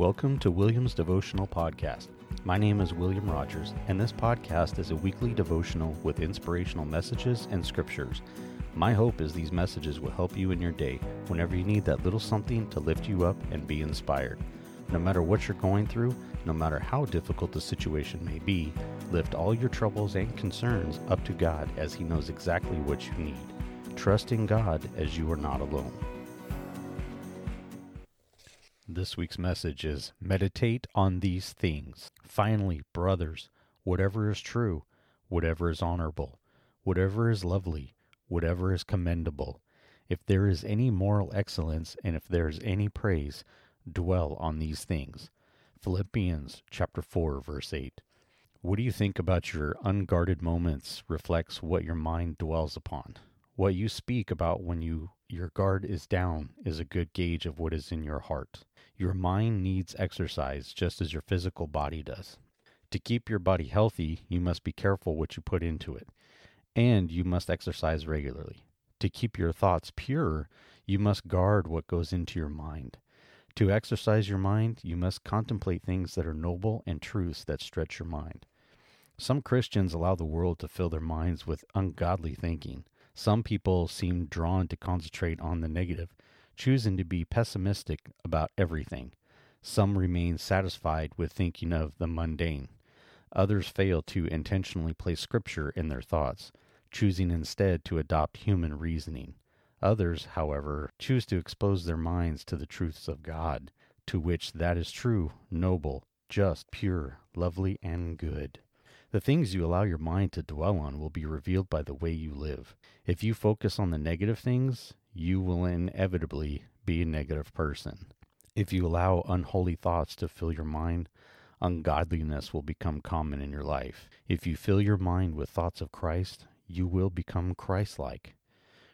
Welcome to William's Devotional Podcast. My name is William Rogers, and this podcast is a weekly devotional with inspirational messages and scriptures. My hope is these messages will help you in your day whenever you need that little something to lift you up and be inspired. No matter what you're going through, no matter how difficult the situation may be, lift all your troubles and concerns up to God as He knows exactly what you need. Trust in God as you are not alone. This week's message is Meditate on these things. Finally, brothers, whatever is true, whatever is honorable, whatever is lovely, whatever is commendable, if there is any moral excellence and if there is any praise, dwell on these things. Philippians chapter 4 verse 8. What do you think about your unguarded moments reflects what your mind dwells upon. What you speak about when you your guard is down is a good gauge of what is in your heart. Your mind needs exercise just as your physical body does. To keep your body healthy, you must be careful what you put into it, and you must exercise regularly. To keep your thoughts pure, you must guard what goes into your mind. To exercise your mind, you must contemplate things that are noble and truths that stretch your mind. Some Christians allow the world to fill their minds with ungodly thinking. Some people seem drawn to concentrate on the negative, choosing to be pessimistic about everything. Some remain satisfied with thinking of the mundane. Others fail to intentionally place scripture in their thoughts, choosing instead to adopt human reasoning. Others, however, choose to expose their minds to the truths of God, to which that is true, noble, just, pure, lovely, and good. The things you allow your mind to dwell on will be revealed by the way you live. If you focus on the negative things, you will inevitably be a negative person. If you allow unholy thoughts to fill your mind, ungodliness will become common in your life. If you fill your mind with thoughts of Christ, you will become Christ like.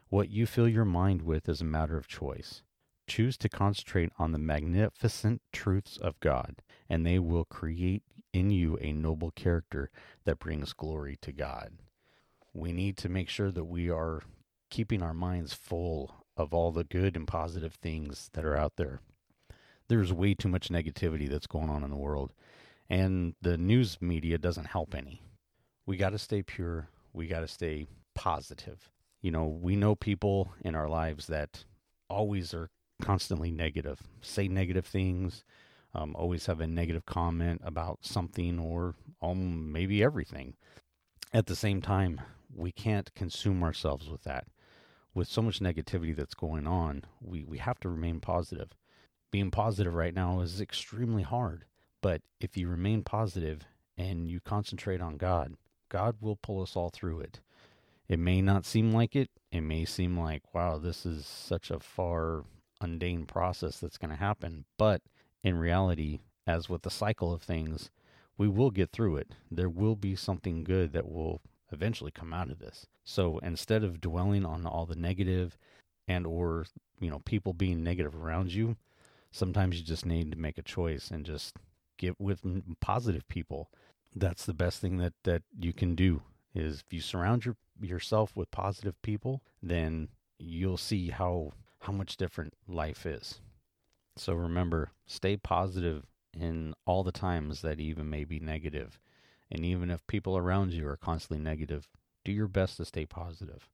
What you fill your mind with is a matter of choice. Choose to concentrate on the magnificent truths of God, and they will create in you a noble character that brings glory to God. We need to make sure that we are keeping our minds full of all the good and positive things that are out there. There's way too much negativity that's going on in the world, and the news media doesn't help any. We got to stay pure. We got to stay positive. You know, we know people in our lives that always are constantly negative, say negative things, um, always have a negative comment about something or um, maybe everything. At the same time, we can't consume ourselves with that. With so much negativity that's going on, we, we have to remain positive. Being positive right now is extremely hard, but if you remain positive and you concentrate on God, God will pull us all through it. It may not seem like it. It may seem like, wow, this is such a far mundane process that's going to happen. But in reality, as with the cycle of things, we will get through it. There will be something good that will eventually come out of this. So instead of dwelling on all the negative and or, you know, people being negative around you, sometimes you just need to make a choice and just get with positive people. That's the best thing that that you can do is if you surround your yourself with positive people, then you'll see how how much different life is. So remember, stay positive in all the times that even may be negative. And even if people around you are constantly negative, do your best to stay positive.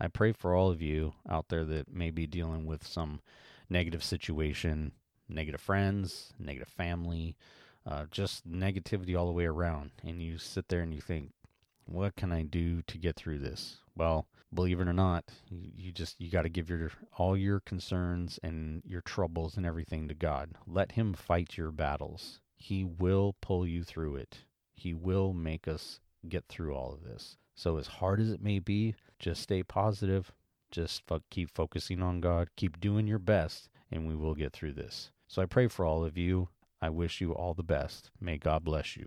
I pray for all of you out there that may be dealing with some negative situation, negative friends, negative family, uh, just negativity all the way around. And you sit there and you think, what can I do to get through this? Well, believe it or not, you, you just you got to give your all your concerns and your troubles and everything to God. Let him fight your battles. He will pull you through it. He will make us get through all of this. So as hard as it may be, just stay positive. Just keep focusing on God. Keep doing your best and we will get through this. So I pray for all of you. I wish you all the best. May God bless you.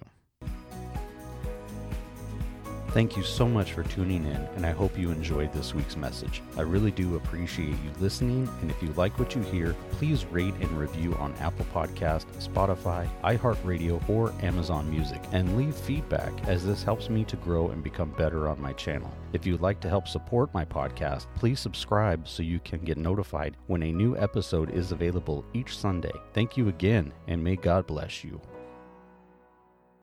Thank you so much for tuning in, and I hope you enjoyed this week's message. I really do appreciate you listening, and if you like what you hear, please rate and review on Apple Podcast, Spotify, iHeartRadio, or Amazon Music, and leave feedback as this helps me to grow and become better on my channel. If you'd like to help support my podcast, please subscribe so you can get notified when a new episode is available each Sunday. Thank you again, and may God bless you.